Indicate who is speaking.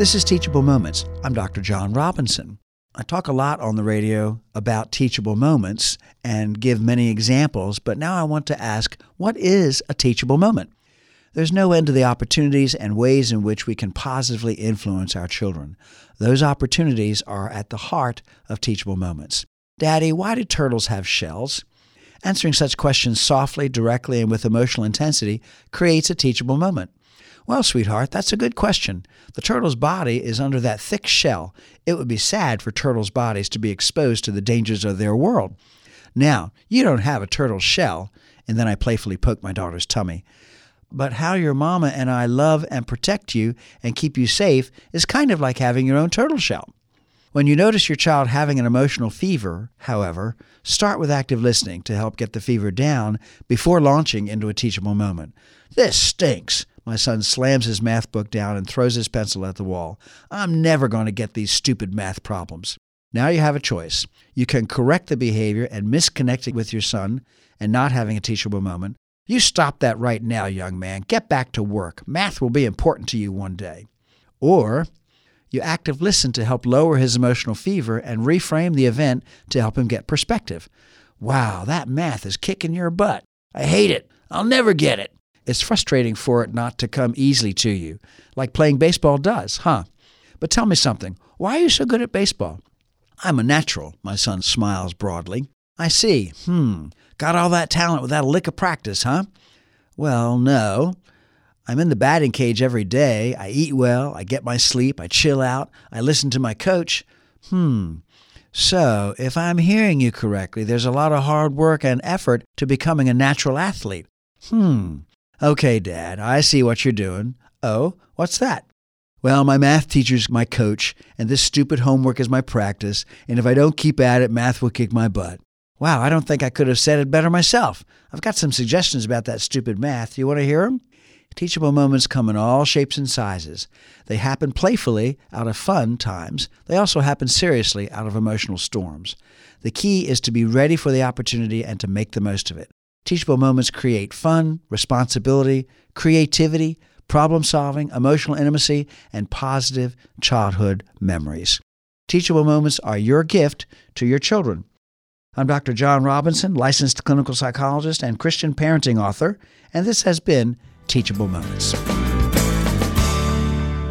Speaker 1: This is Teachable Moments. I'm Dr. John Robinson. I talk a lot on the radio about teachable moments and give many examples, but now I want to ask what is a teachable moment? There's no end to the opportunities and ways in which we can positively influence our children. Those opportunities are at the heart of teachable moments. Daddy, why do turtles have shells? Answering such questions softly, directly, and with emotional intensity creates a teachable moment. Well, sweetheart, that's a good question. The turtle's body is under that thick shell. It would be sad for turtles' bodies to be exposed to the dangers of their world. Now, you don't have a turtle's shell. And then I playfully poke my daughter's tummy. But how your mama and I love and protect you and keep you safe is kind of like having your own turtle shell. When you notice your child having an emotional fever, however, start with active listening to help get the fever down before launching into a teachable moment. This stinks. My son slams his math book down and throws his pencil at the wall. I'm never going to get these stupid math problems. Now you have a choice. You can correct the behavior and misconnecting with your son and not having a teachable moment. You stop that right now, young man. Get back to work. Math will be important to you one day. Or you active listen to help lower his emotional fever and reframe the event to help him get perspective. Wow, that math is kicking your butt. I hate it. I'll never get it. It's frustrating for it not to come easily to you, like playing baseball does, huh? But tell me something. Why are you so good at baseball? I'm a natural, my son smiles broadly. I see. Hmm. Got all that talent without a lick of practice, huh? Well, no. I'm in the batting cage every day. I eat well. I get my sleep. I chill out. I listen to my coach. Hmm. So, if I'm hearing you correctly, there's a lot of hard work and effort to becoming a natural athlete. Hmm. Okay, Dad, I see what you're doing. Oh, what's that? Well, my math teacher's my coach, and this stupid homework is my practice, and if I don't keep at it, math will kick my butt. Wow, I don't think I could have said it better myself. I've got some suggestions about that stupid math. You want to hear them? Teachable moments come in all shapes and sizes. They happen playfully out of fun times. They also happen seriously out of emotional storms. The key is to be ready for the opportunity and to make the most of it. Teachable moments create fun, responsibility, creativity, problem solving, emotional intimacy, and positive childhood memories. Teachable moments are your gift to your children. I'm Dr. John Robinson, licensed clinical psychologist and Christian parenting author, and this has been Teachable Moments.